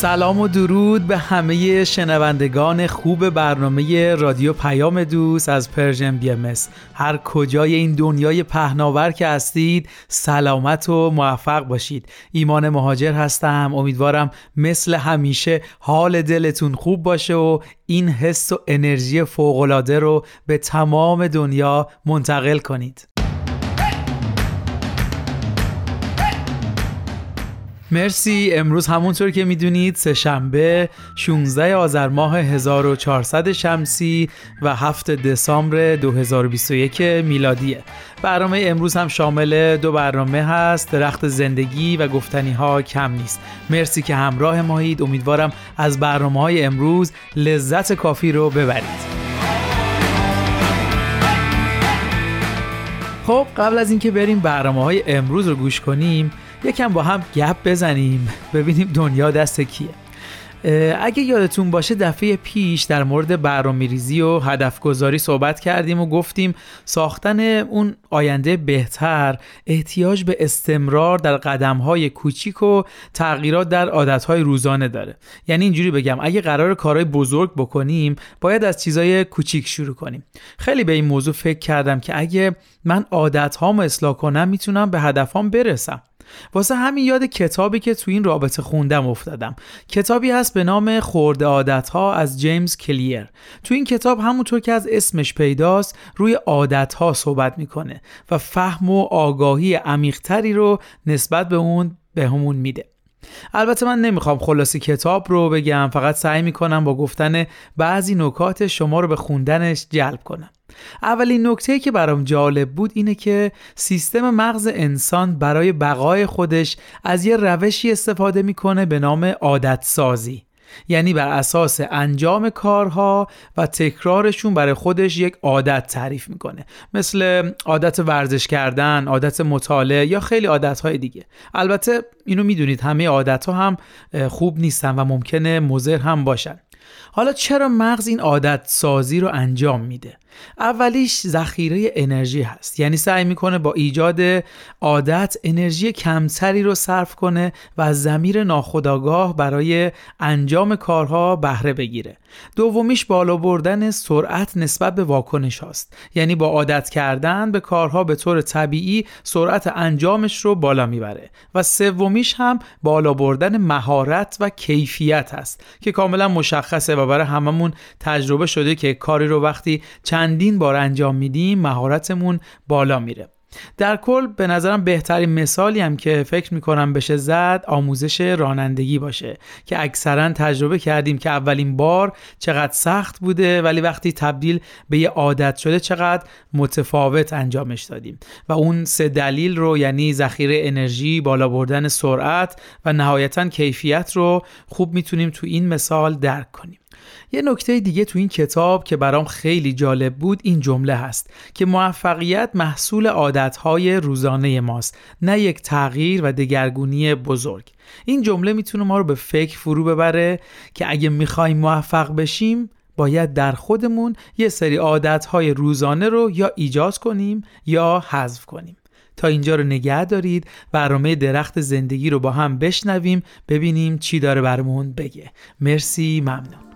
سلام و درود به همه شنوندگان خوب برنامه رادیو پیام دوست از Persian BMS هر کجای این دنیای پهناور که هستید سلامت و موفق باشید. ایمان مهاجر هستم. امیدوارم مثل همیشه حال دلتون خوب باشه و این حس و انرژی فوقالعاده رو به تمام دنیا منتقل کنید. مرسی. امروز همونطور که می‌دونید سه شنبه 16 آذر ماه 1400 شمسی و 7 دسامبر 2021 میلادیه. برنامه امروز هم شامل دو برنامه هست. درخت زندگی و گفتنی ها کم نیست. مرسی که همراه مایید امیدوارم از برنامه های امروز لذت کافی رو ببرید. خب قبل از اینکه بریم برنامه های امروز رو گوش کنیم یکم با هم گپ بزنیم ببینیم دنیا دست کیه. اگه یادتون باشه دفعه پیش در مورد برنامه ریزی و هدف گذاری صحبت کردیم و گفتیم ساختن اون آینده بهتر احتیاج به استمرار در قدم های کوچیک و تغییرات در عادت های روزانه داره. یعنی اینجوری بگم اگه قرار کارهای بزرگ بکنیم باید از چیزای کوچیک شروع کنیم. خیلی به این موضوع فکر کردم که اگه من عادت هامو اصلاح کنم می‌تونم به هدفام برسم. واسه همین یاد کتابی که تو این رابطه خوندم افتادم. کتابی هست به نام خورده عادت ها از جیمز کلیر. تو این کتاب همونطور که از اسمش پیداست روی عادت ها صحبت می‌کنه و فهم و آگاهی عمیقتری رو نسبت به اون به همون میده. البته من نمی‌خوام خلاصی کتاب رو بگم فقط سعی می‌کنم با گفتن بعضی نکات شما رو به خوندنش جلب کنم. اولین نکته که برام جالب بود اینه که سیستم مغز انسان برای بقای خودش از یه روشی استفاده می‌کنه به نام عادت سازی یعنی بر اساس انجام کارها و تکرارشون برای خودش یک عادت تعریف می‌کنه. مثل عادت ورزش کردن، عادت مطالعه یا خیلی عادتهای دیگه. البته اینو می‌دونید همه عادت ها هم خوب نیستن و ممکنه مضر هم باشن. حالا چرا مغز این عادت سازی رو انجام میده؟ اولیش ذخیره انرژی هست. یعنی سعی می‌کنه با ایجاد عادت انرژی کمتری رو صرف کنه و از زمیر ناخودآگاه برای انجام کارها بهره بگیره. دومیش بالا بردن سرعت نسبت به واکنش هاست. یعنی با عادت کردن به کارها به طور طبیعی سرعت انجامش رو بالا می‌بره. و سومیش هم بالا بردن مهارت و کیفیت هست که کاملا مشخصه و برای هممون تجربه شده که کاری رو وقتی چند چندین بار انجام میدیم مهارتمون بالا میره. در کل به نظرم بهترین مثالی هم که فکر می‌کنم بشه زد آموزش رانندگی باشه که اکثرا تجربه کردیم که اولین بار چقدر سخت بوده ولی وقتی تبدیل به یه عادت شده چقدر متفاوت انجامش دادیم. و اون سه دلیل رو یعنی ذخیره انرژی بالا بردن سرعت و نهایتا کیفیت رو خوب می‌تونیم تو این مثال درک کنیم. یه نکته دیگه تو این کتاب که برام خیلی جالب بود این جمله هست که موفقیت محصول عادتهای روزانه ماست نه یک تغییر و دگرگونی بزرگ. این جمله می‌تونه ما رو به فکر فرو ببره که اگه می‌خوایم موفق بشیم باید در خودمون یه سری عادتهای روزانه رو یا ایجاد کنیم یا حذف کنیم. تا اینجا رو نگه دارید برنامه درخت زندگی رو با هم بشنویم ببینیم چی داره برمون بگه. مرسی ممنون.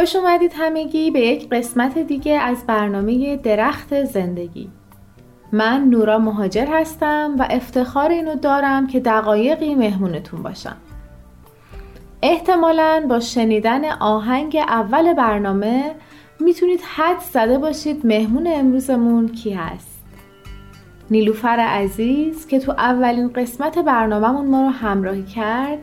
خوش اومدید همگی به یک قسمت دیگه از برنامه درخت زندگی. من نورا مهاجر هستم و افتخار اینو دارم که دقایقی مهمونتون باشم. احتمالا با شنیدن آهنگ اول برنامه می‌تونید حد زده باشید مهمون امروزمون کی هست. نیلوفر عزیز که تو اولین قسمت برنامهمون ما رو همراهی کرد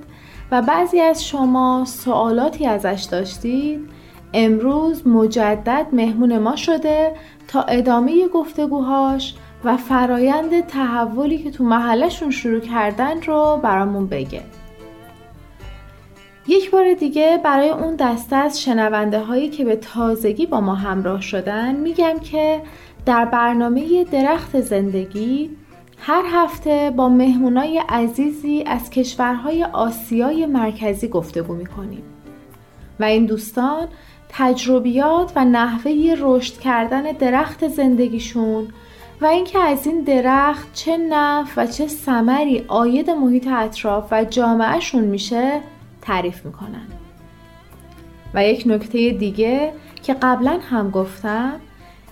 و بعضی از شما سوالاتی ازش داشتید امروز مجدد مهمون ما شده تا ادامه گفتگوهاش و فرایند تحولی که تو محلشون شروع کردن رو برامون بگه. یک بار دیگه برای اون دسته از شنونده هایی که به تازگی با ما همراه شدن میگم که در برنامه درخت زندگی هر هفته با مهمونای عزیزی از کشورهای آسیای مرکزی گفتگو می‌کنیم. و این دوستان تجربیات و نحوه رشد کردن درخت زندگیشون و اینکه از این درخت چه نفع و چه ثمری آید محیط اطراف و جامعهشون میشه تعریف می‌کنن. و یک نکته دیگه که قبلا هم گفتم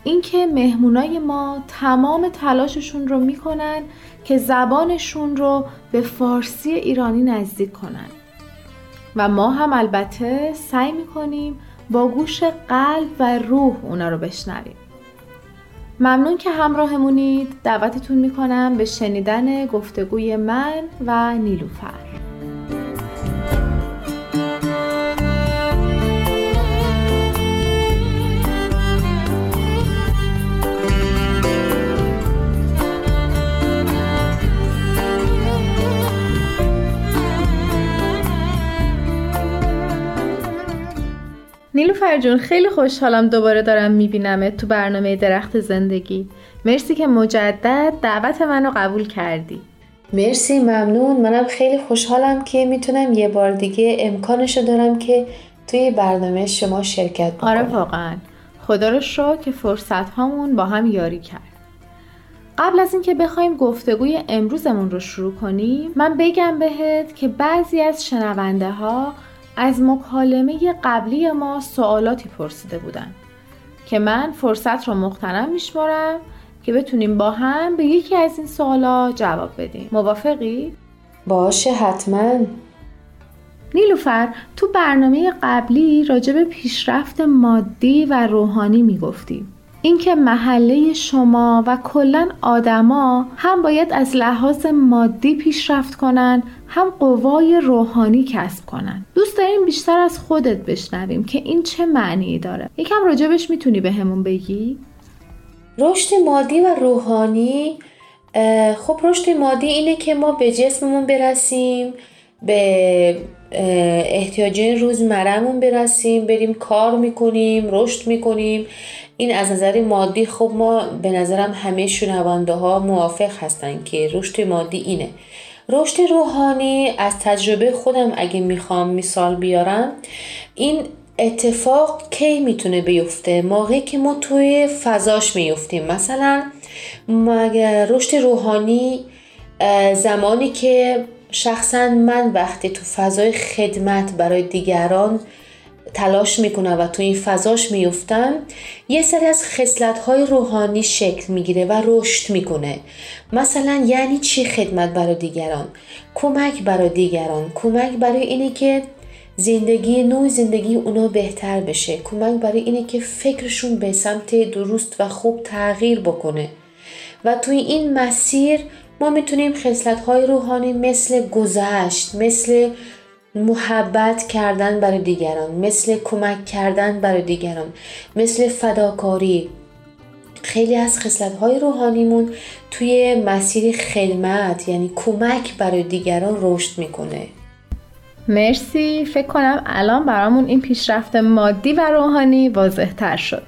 اینکه مهمونای ما تمام تلاششون رو می‌کنن که زبانشون رو به فارسی ایرانی نزدیک کنن. و ما هم البته سعی می‌کنیم با گوش قلب و روح اونا رو بشنویم. ممنون که همراهمونید. دعوتتون می‌کنم به شنیدن گفتگوی من و نیلوفر. نیلوفر جون خیلی خوشحالم دوباره دارم میبینمت تو برنامه درخت زندگی. مرسی که مجدد دعوت منو قبول کردی. مرسی ممنون. منم خیلی خوشحالم که می‌تونم یه بار دیگه امکانشو دارم که توی برنامه شما شرکت بکنم. آره واقعا. خدا رو شو که فرصت هامون با هم یاری کرد. قبل از اینکه بخوایم گفتگوی امروزمون رو شروع کنیم من بگم بهت که بعضی از شنونده ها از مکالمه قبلی ما سوالاتی پرسیده بودن که من فرصت رو مختنم میشمارم که بتونیم با هم به یکی از این سوالات جواب بدیم. موافقی؟ باشه حتما. نیلوفر تو برنامه قبلی راجع به پیشرفت مادی و روحانی می‌گفتیم اینکه محله شما و کلا آدما هم باید از لحاظ مادی پیشرفت کنن هم قوای روحانی کسب کنن دوست داریم بیشتر از خودت بشنویم که این چه معنی داره یکم راجبش می‌تونی به همون بگی؟ رشد مادی و روحانی خب رشد مادی اینه که ما به جسممون برسیم به احتیاجات روزمرهمون برسیم بریم کار می‌کنیم رشد می‌کنیم. این از نظر مادی خب ما به نظرم همه شنونده ها موافق هستن که رشد مادی اینه. رشد روحانی از تجربه خودم اگه می‌خوام مثال بیارم این اتفاق کی می‌تونه بیفته؟ موقعی که ما توی فضاش میفتیم مثلا رشد روحانی زمانی که شخصا من وقتی تو فضای خدمت برای دیگران تلاش می‌کنم و تو این فضاش میفتم یه سری از خصلت های روحانی شکل می‌گیره و رشد می‌کنه. مثلا یعنی چی خدمت برای دیگران؟ کمک برای دیگران. کمک برای اینه که زندگی نوع زندگی اونا بهتر بشه. کمک برای اینه که فکرشون به سمت درست و خوب تغییر بکنه. و توی این مسیر ما می‌تونیم خصلت های روحانی مثل گذشت مثل محبت کردن برای دیگران مثل کمک کردن برای دیگران مثل فداکاری. خیلی از خصلت های روحانیمون توی مسیر خدمت یعنی کمک برای دیگران رشد می‌کنه. مرسی. فکر کنم الان برامون این پیشرفت مادی و روحانی واضح تر شد.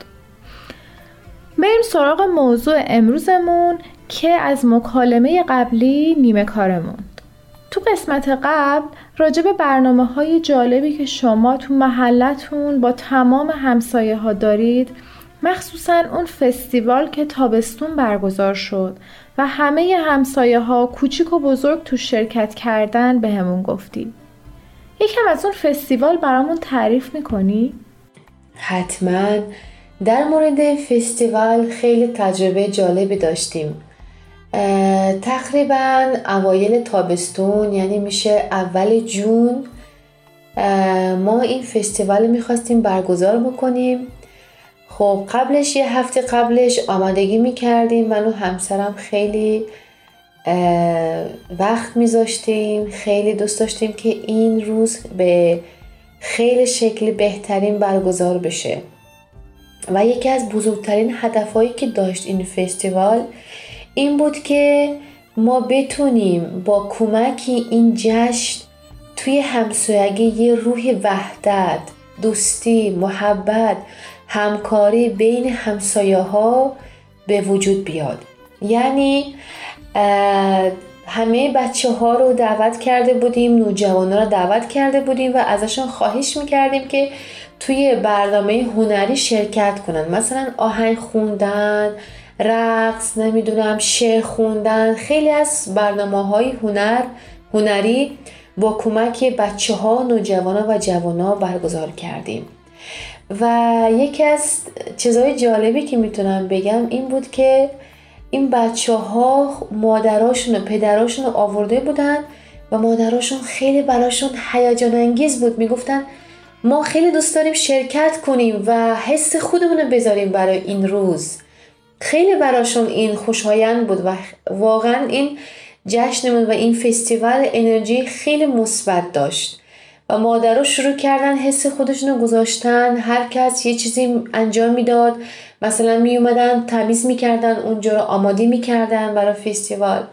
بریم سراغ موضوع امروزمون. که از مکالمه قبلی نیمه کارمون. تو قسمت قبل راجع به برنامه های جالبی که شما تو محلتون با تمام همسایه ها دارید مخصوصا اون فستیوال که تابستون برگزار شد و همه همسایه ها کوچیک و بزرگ تو شرکت کردن به همون گفتی. یکم از اون فستیوال برامون تعریف می‌کنی؟ حتما. در مورد فستیوال خیلی تجربه جالبی داشتیم. تقریبا اوایل تابستون یعنی میشه اول جون. ما این فستیوال می‌خواستیم برگزار بکنیم. خب قبلش یه هفته قبلش آمادگی می‌کردیم. من و همسرم خیلی وقت میذاشتیم. خیلی دوست داشتیم که این روز به خیلی شکل بهترین برگزار بشه. و یکی از بزرگترین هدفهایی که داشت این فستیوال این بود که ما بتونیم با کمکی این جشن توی همسایگی یه روح وحدت دوستی محبت همکاری بین همسایه ها به وجود بیاد. یعنی همه بچه ها رو دعوت کرده بودیم نوجوان رو دعوت کرده بودیم و ازشون خواهش می‌کردیم که توی برنامه هنری شرکت کنن. مثلا آهنگ خوندن رقص نمی‌دونم شعر خوندن خیلی از برنامه های هنر هنری با کمک بچه ها نوجوان و جوان ها برگزار کردیم. و یکی از چیزهای جالبی که می‌تونم بگم این بود که این بچه ها مادراشون و پدراشون رو آورده بودن و مادراشون خیلی براشون هیجان انگیز بود. می‌گفتن ما خیلی دوست داریم شرکت کنیم و حس خودمون رو بذاریم برای این روز. خیلی براشون این خوشایند بود و واقعا این جشنمون و این فستیوال انرژی خیلی مثبت داشت و مادرها شروع کردن حس خودشون رو گذاشتن هر کس یه چیزی انجام می‌داد مثلا می اومدن تمیز می‌کردن اونجا رو آماده می‌کردن برای فستیوال.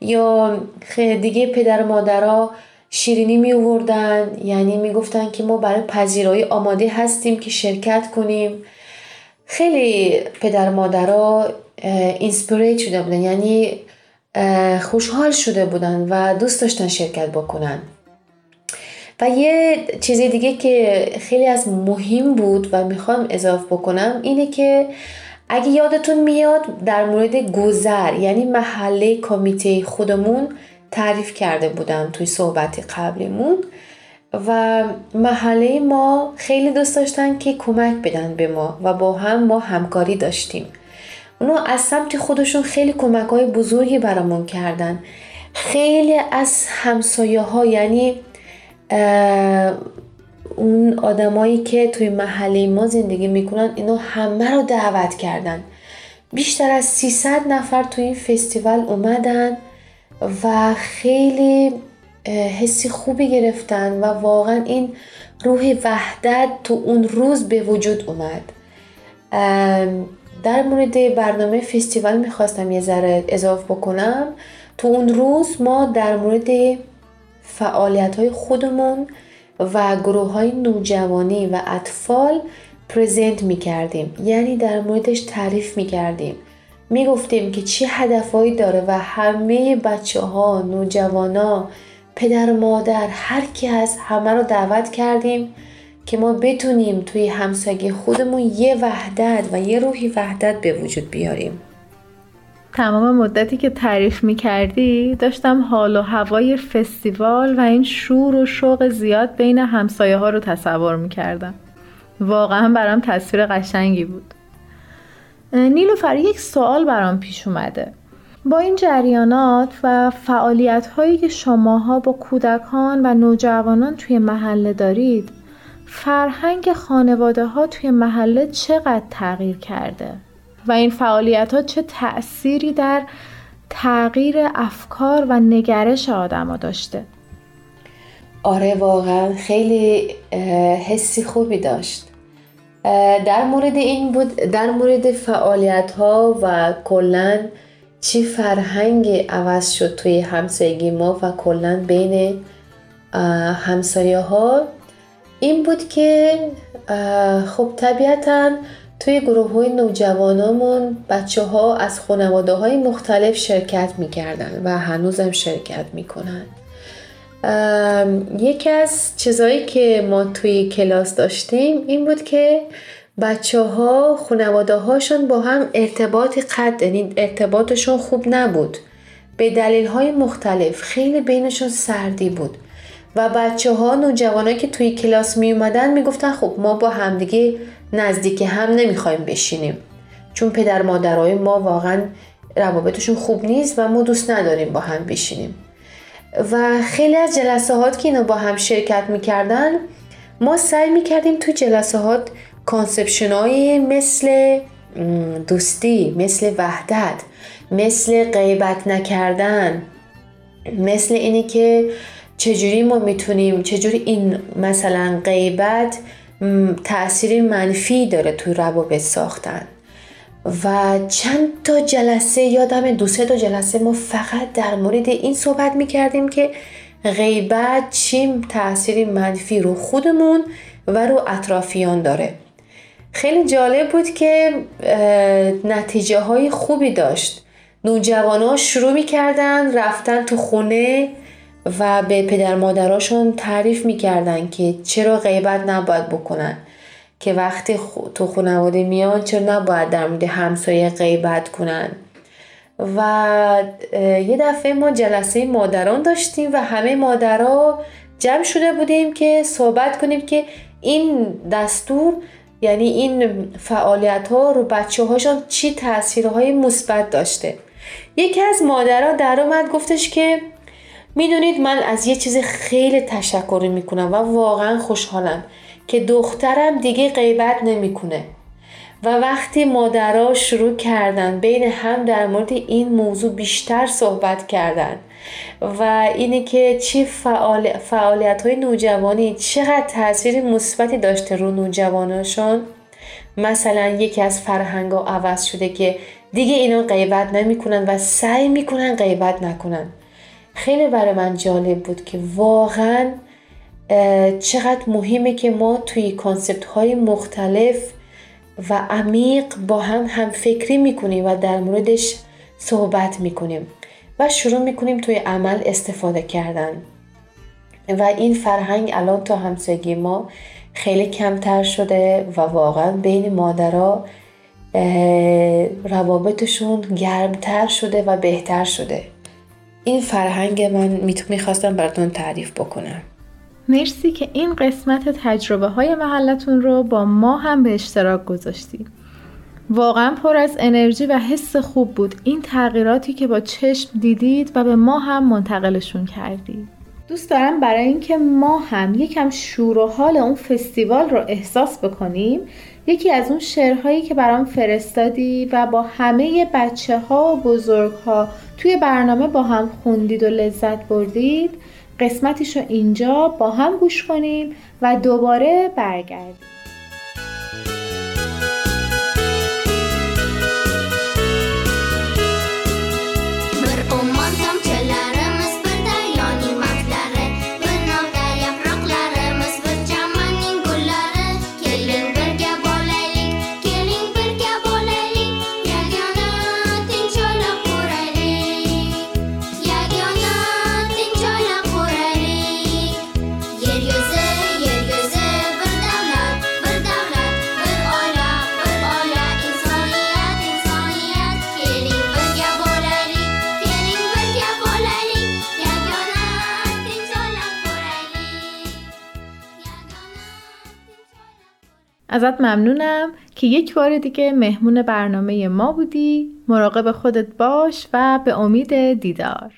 یا دیگه پدر مادرها شیرینی می اووردن یعنی می‌گفتن که ما برای پذیرایی آماده هستیم که شرکت کنیم. خیلی پدر مادرها inspired شده بودن یعنی خوشحال شده بودن و دوست داشتن شرکت بکنن. و یه چیز دیگه که خیلی از مهم بود و می‌خوام اضافه بکنم اینه که اگه یادتون میاد در مورد گذر یعنی محله کمیته خودمون تعریف کرده بودم توی صحبت قبلیمون. و محله ما خیلی دوست داشتن که کمک بدن به ما و با هم ما همکاری داشتیم. اونا از سمت خودشون خیلی کمک های بزرگی برامون کردن. خیلی از همسایه ها یعنی اون آدمایی که توی محله ما زندگی می‌کنن اینو همه رو دعوت کردن. بیشتر از 300 نفر توی این فستیوال اومدن و خیلی حسی خوبی گرفتن و واقعا این روح وحدت تو اون روز به وجود اومد. در مورد برنامه فستیوال می‌خواستم یه ذره اضافه بکنم. تو اون روز ما در مورد فعالیت های خودمون و گروه های نوجوانی و اطفال پرزنت می کردیم یعنی در موردش تعریف می کردیم که چی هدفهایی داره و همه بچه ها نوجوان ها پدر و مادر هر کی از همه رو دعوت کردیم که ما بتونیم توی همسایگی خودمون یه وحدت و یه روحی وحدت به وجود بیاریم. تمام مدتی که تعریف می کردی داشتم حال و هوای فستیوال و این شور و شوق زیاد بین همسایه ها رو تصور می کردم واقعا برام تصویر قشنگی بود. نیلوفر یک سوال برام پیش اومده. با این جریانات و فعالیت هایی که شماها با کودکان و نوجوانان توی محله دارید فرهنگ خانواده ها توی محله چقدر تغییر کرده؟ و این فعالیت ها چه تأثیری در تغییر افکار و نگرش آدما داشته؟ آره واقعا خیلی حسی خوبی داشت. در مورد این بود در مورد فعالیت ها و کلا چی فرهنگ عوض شد توی همسایگی ما و کلا بین همسایه ها این بود که خب طبیعتا توی گروه های نوجوانامون بچه ها از خانواده های مختلف شرکت می‌کردن و هنوزم شرکت می‌کنن. یکی از چیزهایی که ما توی کلاس داشتیم این بود که بچه ها خانواده هاشون با هم ارتباط قد یعنی ارتباطشون خوب نبود. به دلیل های مختلف خیلی بینشون سردی بود. و بچه ها نوجوانایی که توی کلاس می اومدن می گفتن خب ما با همدیگه نزدیک هم نمی‌خوایم بشینیم. چون پدر مادرای ما واقعا روابطشون خوب نیست و ما دوست نداریم با هم بشینیم. و خیلی از جلسه هایی که اینا با هم شرکت می‌کردن ما سعی می‌کردیم تو جلسه ها concept های مثل دوستی مثل وحدت مثل غیبت نکردن مثل اینی که چجوری ما می‌تونیم چجوری این مثلا غیبت تاثیر منفی داره تو روابط ساختن. و چند تا جلسه یادم دو سه تا جلسه ما فقط در مورد این صحبت می‌کردیم که غیبت چیم تاثیر منفی رو خودمون و رو اطرافیان داره. خیلی جالب بود که نتیجه های خوبی داشت. نوجوان ها شروع می‌کردن رفتن تو خونه و به پدر مادراشون تعریف می‌کردن که چرا غیبت نباید بکنن. که وقتی تو خانواده میان چرا نباید در مورد همسایه غیبت کنن. و یه دفعه ما جلسه مادران داشتیم و همه مادرها جمع شده بودیم که صحبت کنیم که این دستور یعنی این فعالیت ها رو بچه هاشون چی تاثیرهای مثبت داشته؟ یکی از مادرها در اومد گفتش که می‌دونید من از یه چیز خیلی تشکر می‌کنم و واقعا خوشحالم که دخترم دیگه غیبت نمی‌کنه. و وقتی مادرها شروع کردن بین هم در مورد این موضوع بیشتر صحبت کردن و اینه که چی فعال... فعالیت های نوجوانی چقدر تاثیر مثبتی داشته رو نوجواناشون؟ مثلا یکی از فرهنگ ها عوض شده که دیگه اینا غیبت نمی‌کنن و سعی می‌کنن غیبت نکنن. خیلی برای من جالب بود که واقعا چقدر مهمه که ما توی کانسپت های مختلف و عمیق با هم هم فکری می‌کنیم و در موردش صحبت می‌کنیم. و شروع می‌کنیم توی عمل استفاده کردن. و این فرهنگ الان تا همسایگی ما خیلی کمتر شده و واقعا بین مادرها روابطشون گرمتر شده و بهتر شده. این فرهنگ من می‌خواستم براتون تعریف بکنم. مرسی که این قسمت تجربه های محلتون رو با ما هم به اشتراک گذاشتیم واقعا پر از انرژی و حس خوب بود. این تغییراتی که با چشم دیدید و به ما هم منتقلشون کردید. دوست دارم برای اینکه ما هم یکم شور و حال اون فستیوال رو احساس بکنیم. یکی از اون شعرهایی که برام فرستادی و با همه بچه ها و بزرگ ها توی برنامه با هم خوندید و لذت بردید قسمتش رو اینجا با هم گوش کنیم و دوباره برگردیم. ازت ممنونم که یک بار دیگه مهمون برنامه ما بودی. مراقب خودت باش و به امید دیدار.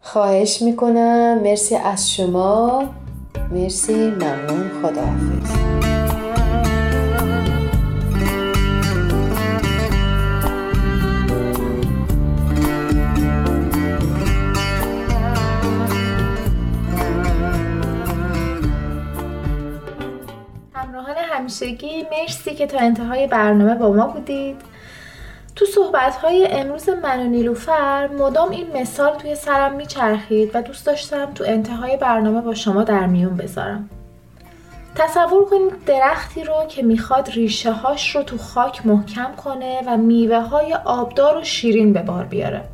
خواهش می‌کنم. مرسی از شما. مرسی. ممنون. خداحافظ. همیشگی. مرسی که تا انتهای برنامه با ما بودید. تو صحبت های امروز من و نیلوفر مدام این مثال توی سرم میچرخید و دوست داشتم تو انتهای برنامه با شما در میون بذارم. تصور کنید درختی رو که می‌خواد ریشه هاش رو تو خاک محکم کنه و میوه های آبدار و شیرین به بار بیاره.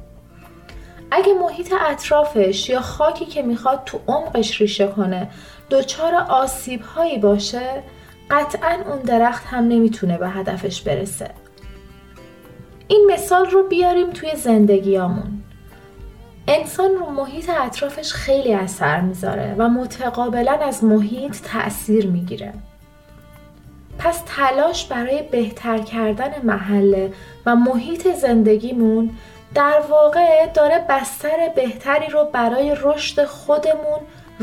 اگه محیط اطرافش یا خاکی که می‌خواد تو عمقش ریشه کنه دچار آسیب هایی باشه قطعا اون درخت هم نمی‌تونه به هدفش برسه. این مثال رو بیاریم توی زندگیامون. انسان رو محیط اطرافش خیلی اثر می‌ذاره و متقابلا از محیط تأثیر می‌گیره. پس تلاش برای بهتر کردن محله و محیط زندگیمون در واقع داره بستر بهتری رو برای رشد خودمون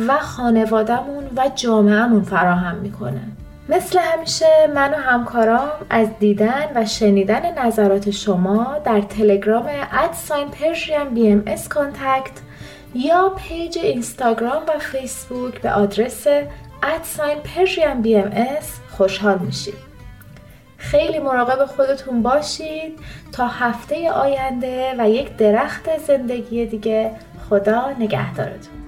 و خانوادهمون و جامعهمون فراهم می‌کنه. مثل همیشه من و همکارام از دیدن و شنیدن نظرات شما در تلگرام at sign BMS contact یا page اینستاگرام و فیسبوک به آدرس at sign BMS خوشحال میشیم. خیلی مراقب خودتون باشید تا هفته آینده و یک درخت زندگی دیگه. خدا نگهدارتون.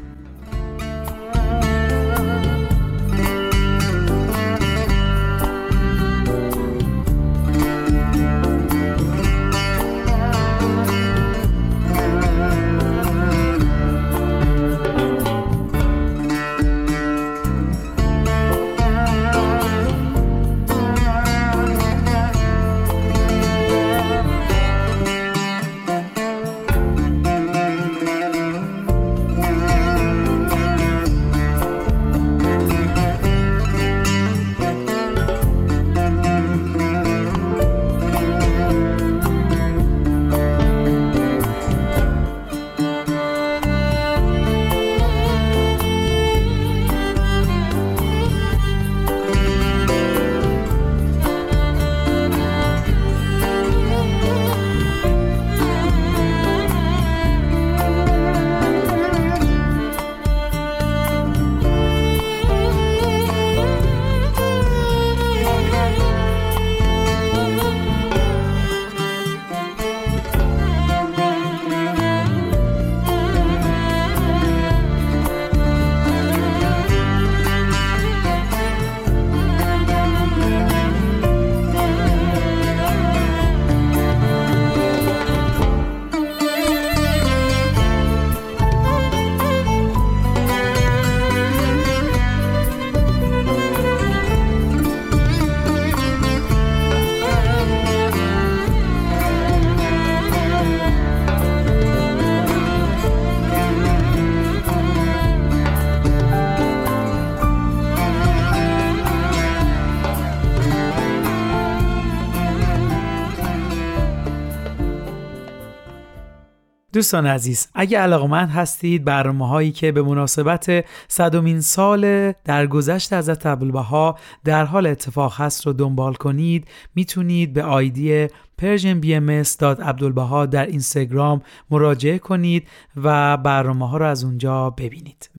دوستان عزیز اگه علاقمند هستید برنامه هایی که به مناسبت صدومین سال درگذشت حضرت عبدالبها در حال اتفاق هست رو دنبال کنید می‌تونید به آیدی persianbms.abdulbaha در اینستاگرام مراجعه کنید و برنامه ها رو از اونجا ببینید.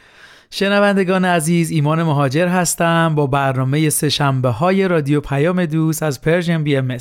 شنوندگان عزیز ایمان مهاجر هستم با برنامه سهشنبه های رادیو پیام دوست از Persian BMS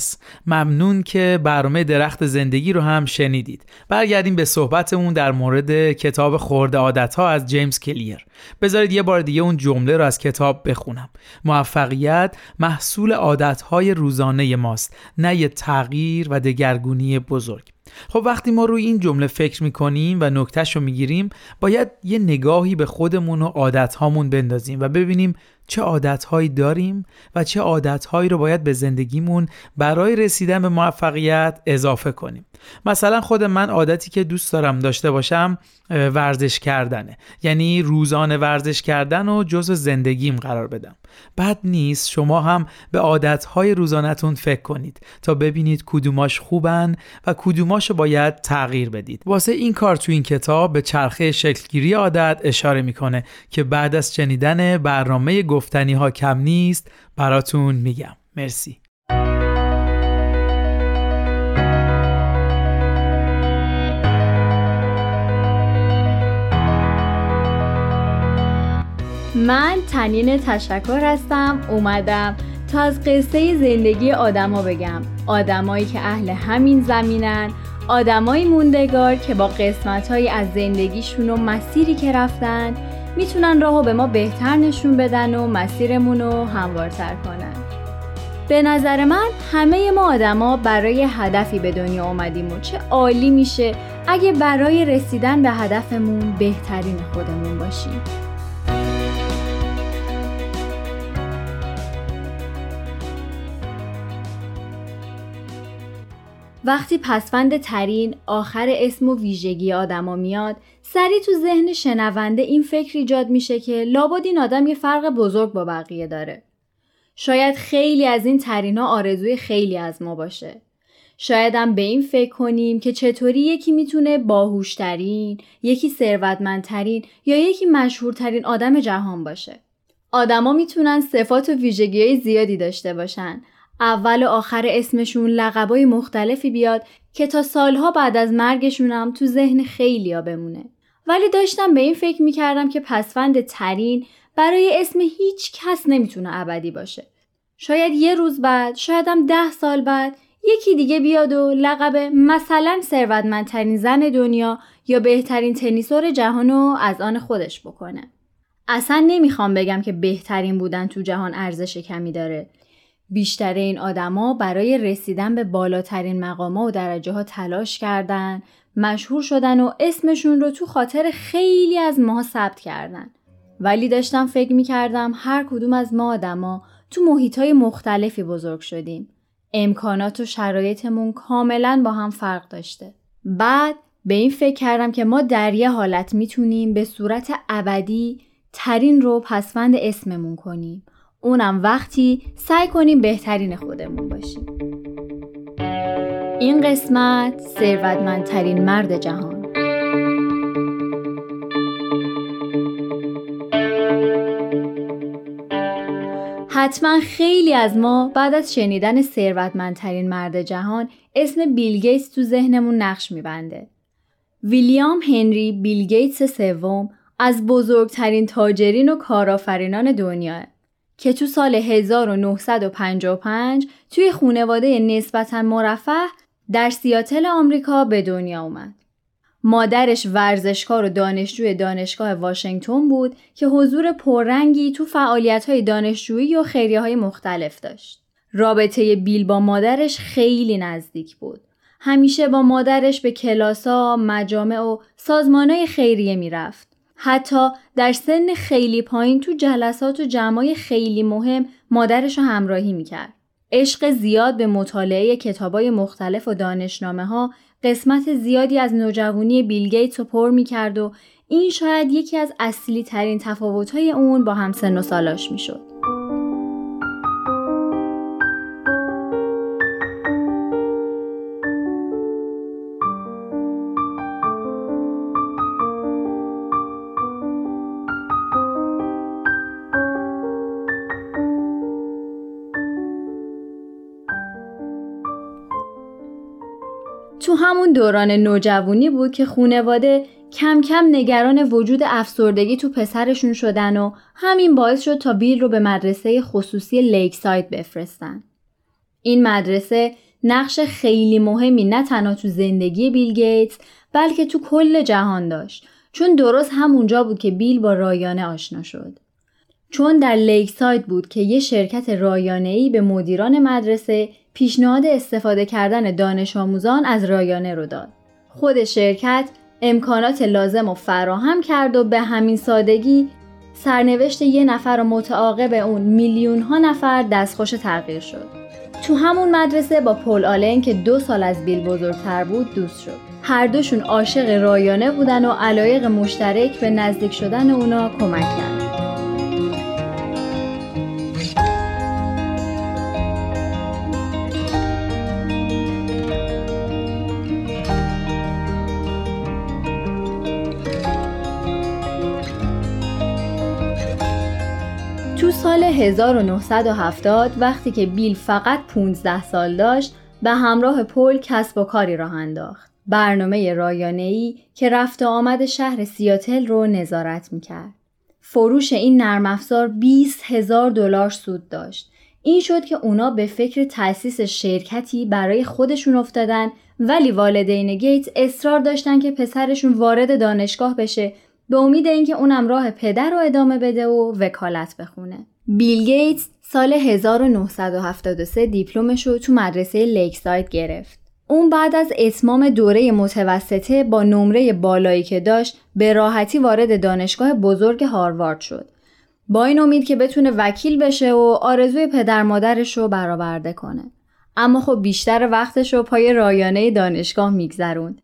ممنون که برنامه درخت زندگی رو هم شنیدید. برگردیم به صحبتمون در مورد کتاب خورده عادت ها از جیمز کلیر. بذارید یه بار دیگه اون جمله رو از کتاب بخونم. موفقیت محصول عادت های روزانه ماست نه یه تغییر و دگرگونی بزرگ. خب وقتی ما روی این جمله فکر می‌کنیم و نکتهش رو می‌گیریم باید یه نگاهی به خودمون و عادتهامون بندازیم و ببینیم چه عادتهایی داریم و چه عادتهایی رو باید به زندگیمون برای رسیدن به موفقیت اضافه کنیم. مثلا خود من عادتی که دوست دارم داشته باشم ورزش کردنه. یعنی روزانه ورزش کردن و جزء زندگیم قرار بدم. بد نیست شما هم به عادتهای روزانتون فکر کنید تا ببینید کدوماش خوبن و کدوماش باید تغییر بدید. واسه این کار تو این کتاب به چرخه شکلگیری عادت اشاره می‌کنه که بعد از شنیدن برنامه گفتنی ها کم نیست براتون میگم. مرسی. من تنین تشکر هستم. اومدم تا از قصه زندگی آدما بگم. آدمایی که اهل همین زمینن آدمایی موندگار که با قسمتهایی از زندگیشون و مسیری که رفتن می‌تونن راهو به ما بهتر نشون بدن و مسیرمون رو هموارتر کنن. به نظر من همه ما آدما برای هدفی به دنیا آمدیم و چه عالی میشه اگه برای رسیدن به هدفمون بهترین خودمون باشیم. وقتی پسفند ترین آخر اسم و ویژگی آدما میاد سری تو ذهن شنونده این فکر ایجاد میشه که لابد این آدم یه فرق بزرگ با بقیه داره شاید خیلی از این ترینا آرزوی خیلی از ما باشه شایدم به این فکر کنیم که چطوری یکی می‌تونه باهوشترین، یکی ثروتمندترین یا یکی مشهورترین آدم جهان باشه. آدما می‌تونن صفات و ویژگی زیادی داشته باشن. اول و آخر اسمشون لقبای مختلفی بیاد که تا سالها بعد از مرگشونم تو ذهن خیلیا بمونه. ولی داشتم به این فکر می‌کردم که پسفند ترین برای اسم هیچ کس نمی‌تونه ابدی باشه. شاید یه روز بعد، شایدم ده سال بعد یکی دیگه بیاد و لقب مثلا ثروتمندترین زن دنیا یا بهترین تنیسور جهان رو از آن خودش بکنه. اصلا نمی‌خوام بگم که بهترین بودن تو جهان ارزش کمی داره. بیشتر این آدما برای رسیدن به بالاترین مقاما و درجه ها تلاش کردن، مشهور شدن و اسمشون رو تو خاطر خیلی از ماها ثبت کردن. ولی داشتم فکر می‌کردم هر کدوم از ما آدما تو محیط های مختلفی بزرگ شدیم. امکانات و شرایطمون کاملا با هم فرق داشته. بعد به این فکر کردم که ما در یه حالت می‌تونیم به صورت ابدی ترین رو پسفند اسممون کنیم. اونم وقتی سعی کنیم بهترین خودمون باشیم. این قسمت ثروتمندترین مرد جهان حتما خیلی از ما بعد از شنیدن ثروتمندترین مرد جهان اسم بیل گیتس تو ذهنمون نقش میبنده. ویلیام هنری بیل گیتس سوم از بزرگترین تاجرین و کارآفرینان دنیا که تو سال 1955 توی خونواده نسبتا مرفه در سیاتل آمریکا به دنیا اومد. مادرش ورزشکار و دانشجوی دانشگاه واشنگتن بود که حضور پررنگی تو فعالیت‌های دانشجویی و خیریه های مختلف داشت. رابطه بیل با مادرش خیلی نزدیک بود. همیشه با مادرش به کلاسا، مجامع و سازمانهای خیریه می‌رفت. حتی در سن خیلی پایین تو جلسات و جمعای خیلی مهم مادرش رو همراهی می‌کرد. عشق زیاد به مطالعه کتابای مختلف و دانشنامه ها قسمت زیادی از نوجوانی بیل گیتس رو پر می کرد و این شاید یکی از اصلی ترین تفاوت اون با همسن و سالاش می همون دوران نوجوانی بود که خونواده کم کم نگران وجود افسردگی تو پسرشون شدن و همین باعث شد تا بیل رو به مدرسه خصوصی لیک ساید بفرستن. این مدرسه نقش خیلی مهمی نه تنها تو زندگی بیل گیتس بلکه تو کل جهان داشت چون درست همونجا بود که بیل با رایانه آشنا شد. چون در لیک ساید بود که یه شرکت رایانه‌ای به مدیران مدرسه پیشنهاد استفاده کردن دانش آموزان از رایانه رو داد. خود شرکت امکانات لازم رو فراهم کرد و به همین سادگی سرنوشت یه نفر و متعاقب اون میلیون ها نفر دستخوش تغییر شد. تو همون مدرسه با پل آلن که دو سال از بیل بزرگتر بود دوست شد. هر دوشون عاشق رایانه بودن و علایق مشترک به نزدیک شدن اونا کمک کرد. سال 1970 وقتی که بیل فقط 15 سال داشت به همراه پل کسب و کاری راه انداخت. برنامه رایانه‌ای که رفت آمد شهر سیاتل رو نظارت می‌کرد. فروش این نرم افزار 20 هزار دلار سود داشت. این شد که اونا به فکر تأسیس شرکتی برای خودشون افتادن ولی والدین گیت اصرار داشتن که پسرشون وارد دانشگاه بشه به امید اینکه اونم راه پدر رو ادامه بده و وکالت بخونه. بیل گیتس سال 1973 دیپلمش رو تو مدرسه لیکساید گرفت. اون بعد از اتمام دوره متوسطه با نمره بالایی که داشت به راحتی وارد دانشگاه بزرگ هاروارد شد. با این امید که بتونه وکیل بشه و آرزوی پدر مادرش رو برآورده کنه. اما خب بیشتر وقتش رو پای رایانه دانشگاه میگذروند.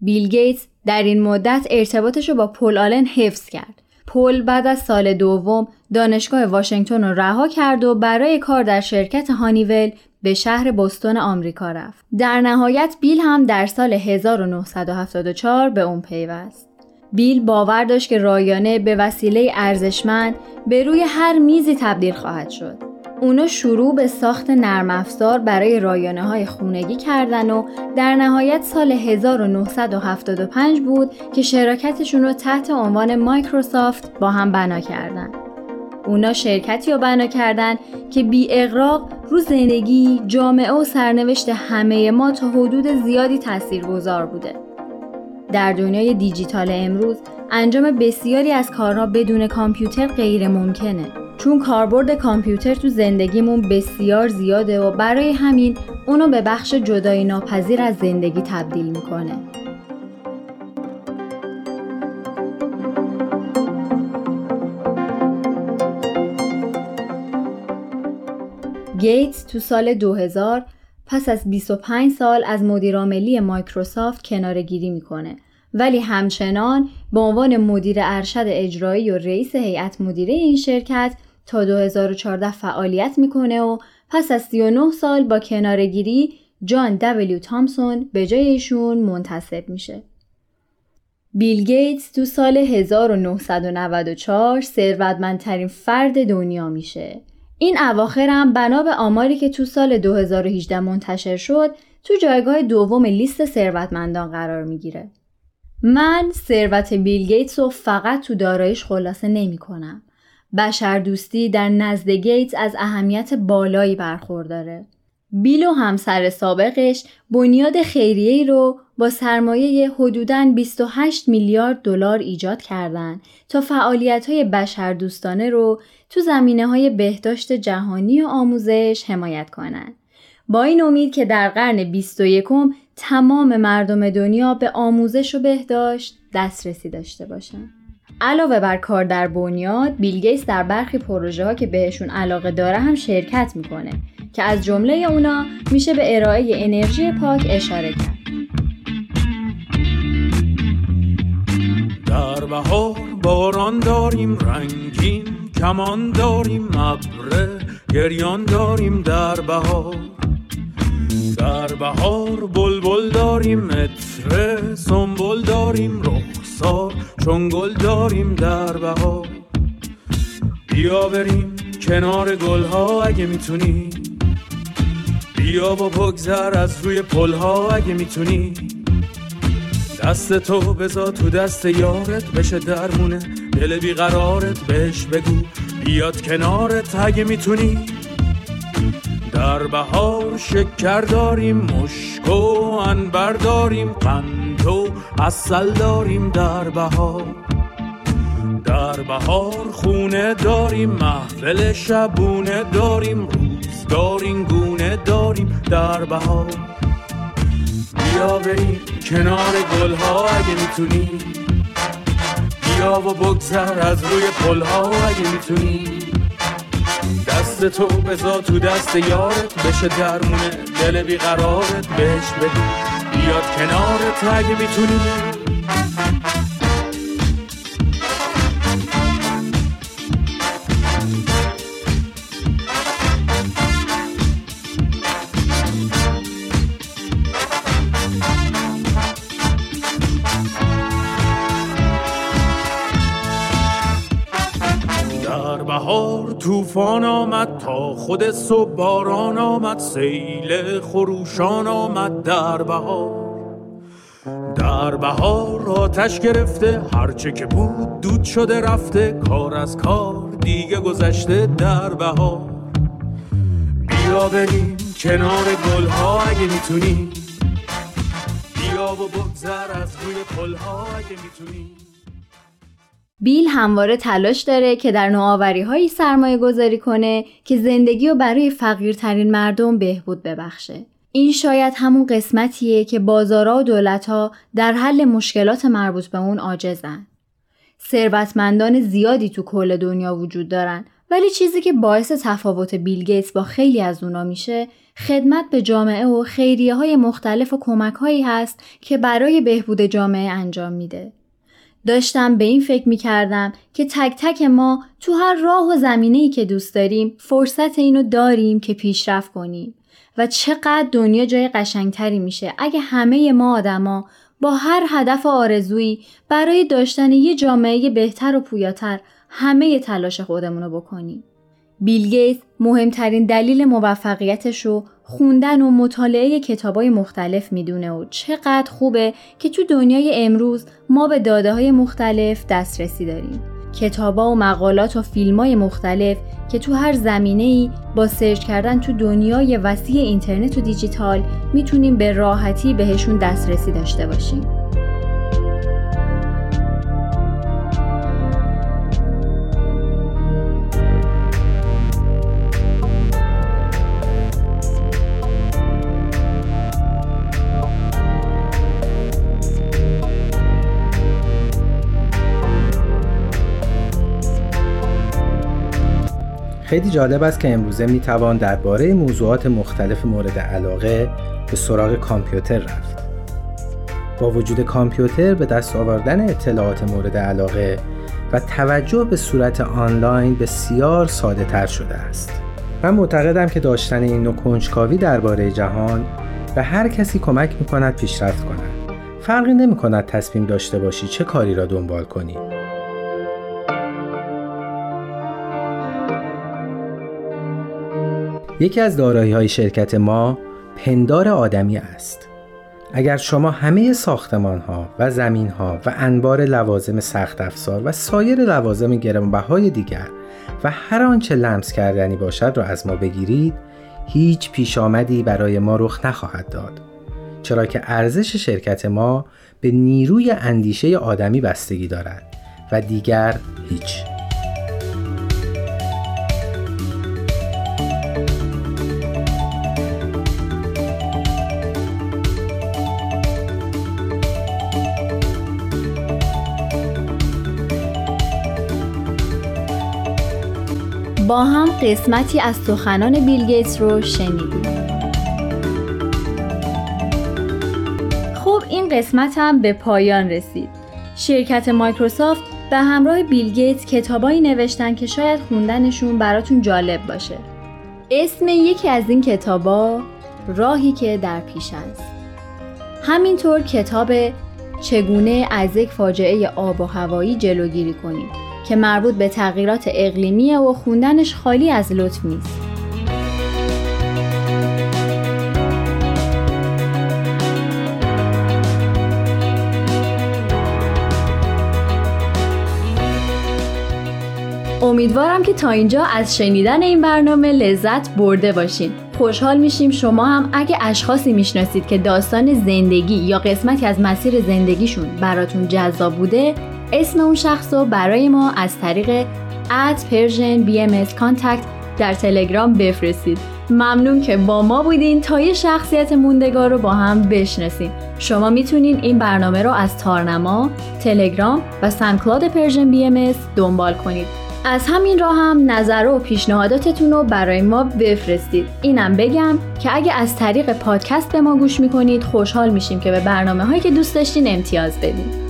بیل گیتس در این مدت ارتباطش رو با پل آلن حفظ کرد. پل بعد از سال دوم دانشگاه واشنگتن رو رها کرد و برای کار در شرکت هانیول به شهر بستون آمریکا رفت. در نهایت بیل هم در سال 1974 به اون پیوست. بیل باور داشت که رایانه به وسیله ارزشمند به روی هر میزی تبدیل خواهد شد. اونا شروع به ساخت نرم افزار برای رایانه های خونگی کردن و در نهایت سال 1975 بود که شراکتشون رو تحت عنوان مایکروسافت با هم بنا کردن. اونا شرکتی رو بنا کردن که بی اقراق رو زندگی، جامعه و سرنوشت همه ما تا حدود زیادی تاثیرگذار بوده. در دنیای دیجیتال امروز انجام بسیاری از کارها بدون کامپیوتر غیر ممکنه. چون کاربرد کامپیوتر تو زندگیمون بسیار زیاده و برای همین اونو به بخش جدایی ناپذیر از زندگی تبدیل می‌کنه. گیتس تو سال 2000 پس از 25 سال از مدیرعاملی مایکروسافت کنارگیری می‌کنه ولی همچنان به عنوان مدیر ارشد اجرایی و رئیس هیئت مدیره این شرکت تا 2014 فعالیت می‌کنه و پس از 39 سال با کنارگیری جان دبلیو تامسون به جای ایشون منتصب میشه. بیل گیتس تو سال 1994 ثروتمندترین فرد دنیا میشه. این اواخر هم بنا به آماری که تو سال 2018 منتشر شد تو جایگاه دوم لیست ثروتمندان قرار می‌گیره. من ثروت بیل گیتس رو فقط تو دارایش خلاصه نمی کنم. بشر دوستی در نزد گیتس از اهمیت بالایی برخورداره. بیل و همسر سابقش بنیاد خیریه رو با سرمایه حدوداً 28 میلیارد دلار ایجاد کردند تا فعالیت‌های بشردوستانه رو تو زمینه های بهداشت جهانی و آموزش حمایت کنند. با این امید که در قرن 21 تمام مردم دنیا به آموزش و بهداشت دسترسی داشته باشند. علاوه بر کار در بنیاد بیل گیتس در برخی پروژه ها که بهشون علاقه داره هم شرکت می‌کنه که از جمله اونا میشه به ارائه انرژی پاک اشاره کرد. در بهار باران داریم رنگین کمان داریم ابره گریان داریم در بهار. در بهار بلبل داریم متره سنبل داریم رخسار چون گل داریم در بهار. بیا بریم کنار گلها اگه می‌تونی. بیا با بگذر از روی پلها اگه می‌تونی. دست تو بزا تو دست یارت بشه درمونه. دل بیقرارت بهش بگو. بیاد کنارت اگه می‌تونی. در بهار شکر داریم مشک و انبر داریم قند و اصل داریم در بهار. در بهار خونه داریم محفل شبونه داریم روزگارین گونه داریم در بهار. بیا بریم کنار گلها اگه می‌تونی. بیا و بگذر از روی پلها اگه می‌تونی. دست تو بزا تو دست یارت بشه درمونه دل بیقرارت بهش بگو. بیاد کنارت اگه می‌تونی. طوفان آمد تا خود صبح باران آمد سیل خروشان آمد در بهار. در بهار آتش گرفته هرچه که بود دود شده رفته کار از کار دیگه گذشته در بهار. بیا بریم کنار گلها اگه می‌تونی بیا و بگذر از روی پلها اگه می‌تونی بیل همواره تلاش داره که در نوآوری هایی سرمایه گذاری کنه که زندگی رو برای فقیرترین مردم بهبود ببخشه. این شاید همون قسمتیه که بازارها و دولتها در حل مشکلات مربوط به اون عاجزن. ثروتمندان زیادی تو کل دنیا وجود دارن ولی چیزی که باعث تفاوت بیل گیتس با خیلی از اونا میشه خدمت به جامعه و خیریه های مختلف و کمک هایی هست که برای بهبود جامعه انجام میده. داشتم به این فکر می کردم که تک تک ما تو هر راه و زمینه‌ای که دوست داریم فرصت اینو داریم که پیشرفت کنیم و چقدر دنیا جای قشنگتری میشه اگه همه ما آدما با هر هدف آرزویی برای داشتن یه جامعه بهتر و پویاتر همه تلاش خودمون رو بکنیم. بیل گیت مهمترین دلیل موفقیتش رو خوندن و مطالعه کتابای مختلف می‌دونه و چقدر خوبه که تو دنیای امروز ما به داده های مختلف دسترسی داریم. کتابا و مقالات و فیلم های مختلف که تو هر زمینه ای با سرچ کردن تو دنیای وسیع اینترنت و دیجیتال می‌تونیم به راحتی بهشون دسترسی داشته باشیم. خیلی جالب است که امروزه می توان درباره موضوعات مختلف مورد علاقه به سراغ کامپیوتر رفت. با وجود کامپیوتر به دست آوردن اطلاعات مورد علاقه و توجه به صورت آنلاین بسیار ساده تر شده است. من معتقدم که داشتن این نوع کنجکاوی درباره جهان به هر کسی کمک می کند پیشرفت کند. فرقی نمی کند تصمیم داشته باشی چه کاری را دنبال کنی. یکی از دارایی های شرکت ما پندار آدمی است. اگر شما همه ساختمان ها و زمین ها و انبار لوازم سخت افزار و سایر لوازم گرانبهای دیگر و هر آنچه لمس کردنی باشد را از ما بگیرید هیچ پیش آمدی برای ما رخ نخواهد داد چرا که ارزش شرکت ما به نیروی اندیشه آدمی بستگی دارد و دیگر هیچ با هم قسمتی از سخنان بیل گیتس رو شنیدیم. خب این قسمت هم به پایان رسید. شرکت مایکروسافت به همراه بیل گیتس کتابایی نوشتن که شاید خوندنشون براتون جالب باشه. اسم یکی از این کتابا راهی که در پیش است. همینطور کتاب چگونه از یک فاجعه آب و هوایی جلوگیری کنید که مربوط به تغییرات اقلیمیه و خوندنش خالی از لطف نیست. امیدوارم که تا اینجا از شنیدن این برنامه لذت برده باشین. خوشحال میشیم شما هم اگه اشخاصی می‌شناسید که داستان زندگی یا قسمتی از مسیر زندگیشون براتون جذاب بوده اسم اون شخص رو برای ما از طریق at Persian BMS Contact در تلگرام بفرستید. ممنون که با ما بودین تا یه شخصیت موندگار رو با هم بشناسیم. شما می‌تونین این برنامه رو از تارنما، تلگرام و SoundCloud Persian BMS دنبال کنید. از همین راه هم نظر و پیشنهاداتتون رو برای ما بفرستید. اینم بگم که اگه از طریق پادکست به ما گوش می‌کنید خوشحال میشیم که به برنامه هایی که دوست داشتین امتیاز بدید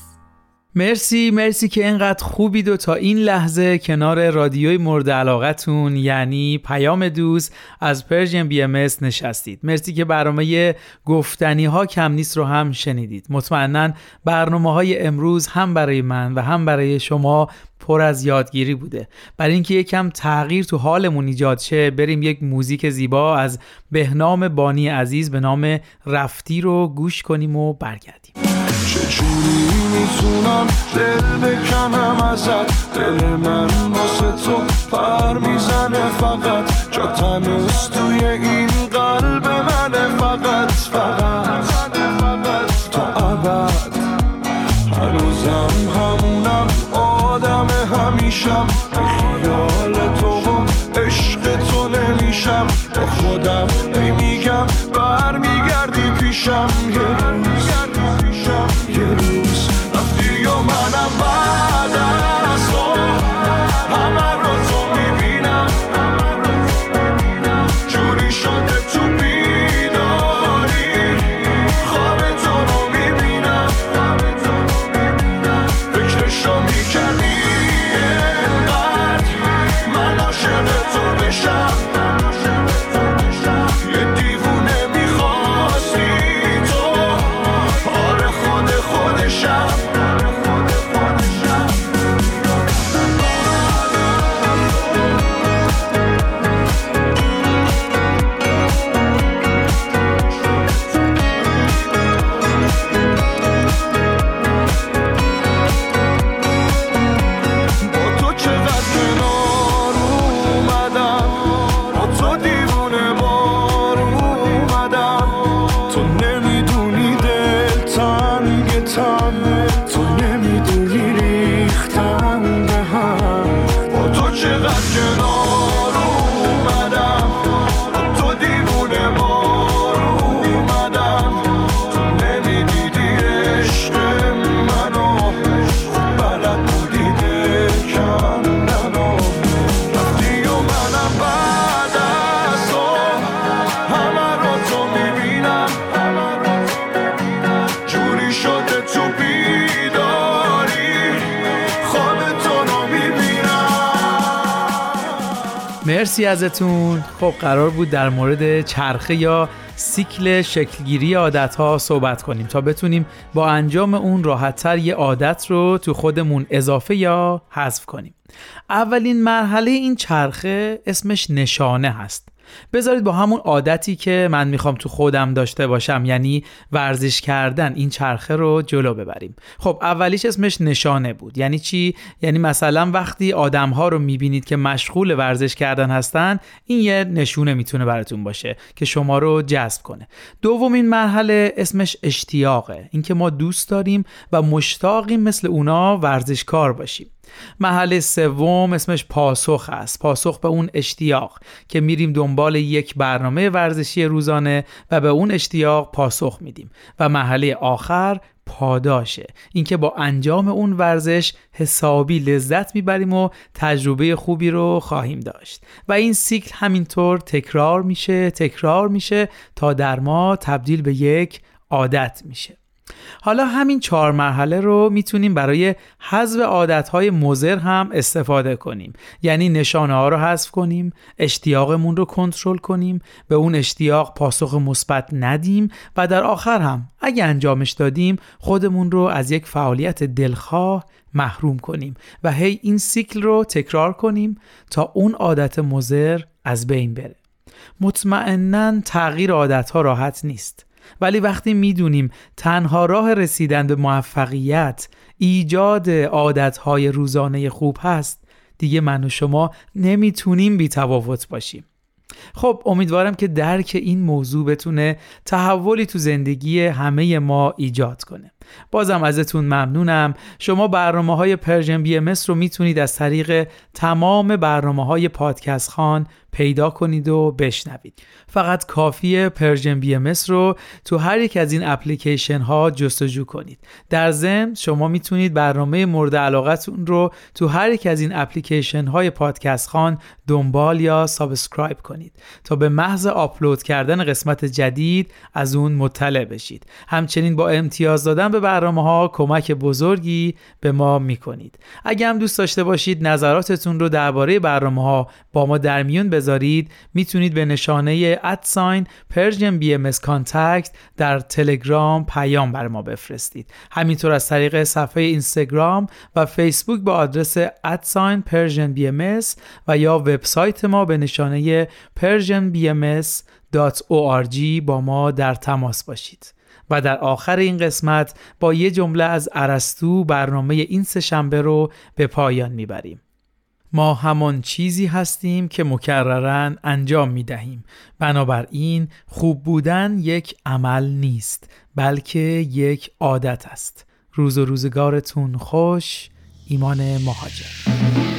مرسی مرسی که اینقدر خوبید و تا این لحظه کنار رادیوی مورد علاقتون یعنی پیام دوست از Persian BMS نشستید. مرسی که برنامه گفتنی ها کم نیست رو هم شنیدید. مطمئنا برنامه های امروز هم برای من و هم برای شما پر از یادگیری بوده. برای اینکه یکم تغییر تو حالمون ایجاد شه بریم یک موزیک زیبا از بهنام بانی عزیز به نام رفتی رو گوش کنیم و برگردیم. می‌تونم دل بکنم ازت. دل من واسه تو پر می‌زنه فقط. جا تنس توی این قلب منه فقط. فقط. تا ابد. هنوزم همونم. آدم همیشم. به خیال تو و عشق تو نمیشم. با خودم ای میگم برمیگردی پیشم. مرسی ازتون. خب قرار بود در مورد چرخه یا سیکل شکلگیری عادت ها صحبت کنیم تا بتونیم با انجام اون راحتتر یه عادت رو تو خودمون اضافه یا حذف کنیم. اولین مرحله این چرخه اسمش نشانه هست. بذارید با همون عادتی که من می‌خوام تو خودم داشته باشم یعنی ورزش کردن این چرخه رو جلو ببریم. خب اولیش اسمش نشانه بود. یعنی چی؟ یعنی مثلا وقتی آدم ها رو می‌بینید که مشغول ورزش کردن هستن این یه نشونه می‌تونه براتون باشه که شما رو جذب کنه. دومین مرحله اسمش اشتیاقه. اینکه ما دوست داریم و مشتاقیم مثل اونا ورزشکار باشیم. محل سوم اسمش پاسخ است. پاسخ به اون اشتیاق که میریم دنبال یک برنامه ورزشی روزانه و به اون اشتیاق پاسخ میدیم. و محله آخر پاداشه. اینکه با انجام اون ورزش حسابی لذت می‌بریم و تجربه خوبی رو خواهیم داشت. و این سیکل همینطور تکرار میشه تکرار میشه تا در ما تبدیل به یک عادت میشه. حالا همین چهار مرحله رو می‌تونیم برای حذف عادتهای مزر هم استفاده کنیم. یعنی نشانه ها رو حذف کنیم اشتیاقمون رو کنترل کنیم به اون اشتیاق پاسخ مثبت ندیم و در آخر هم اگه انجامش دادیم خودمون رو از یک فعالیت دلخواه محروم کنیم و هی این سیکل رو تکرار کنیم تا اون عادت مزر از بین بره. مطمئنا تغییر عادت ها راحت نیست. ولی وقتی می‌دونیم تنها راه رسیدن به موفقیت ایجاد عادتهای روزانه خوب هست دیگه من و شما نمی‌تونیم بی تفاوت باشیم. خب امیدوارم که درک این موضوع بتونه تحولی تو زندگی همه ما ایجاد کنه. بازم ازتون ممنونم. شما برنامه های Persian BMS رو می‌تونید از طریق تمام برنامه های پادکست خوان پیدا کنید و بشنوید. فقط کافیه Persian BMS رو تو هر یک از این اپلیکیشن ها جستجو کنید. در ضمن شما می‌تونید برنامه مورد علاقتون رو تو هر یک از این اپلیکیشن های پادکست خوان دنبال یا subscribe کنید تا به محض آپلود کردن قسمت جدید از اون مطلع بشید. همچنین با امتیاز دادن به برنامه ها کمک بزرگی به ما می‌کنید. اگه هم دوست داشته باشید نظراتتون رو درباره برنامه ها با ما در میون بذارید می‌تونید به نشانه at sign Persian BM contact در تلگرام پیام برا ما بفرستید. همینطور از طریق صفحه اینستاگرام و فیسبوک با آدرس at sign Persian BM و یا وبسایت ما به نشانه ام با ما در تماس باشید. و در آخر این قسمت با یه جمله از ارسطو برنامه این سه شنبه رو به پایان می‌بریم. ما همان چیزی هستیم که مکرراً انجام می دهیم بنابراین خوب بودن یک عمل نیست بلکه یک عادت است. روز و روزگارتون خوش ایمان مهاجر.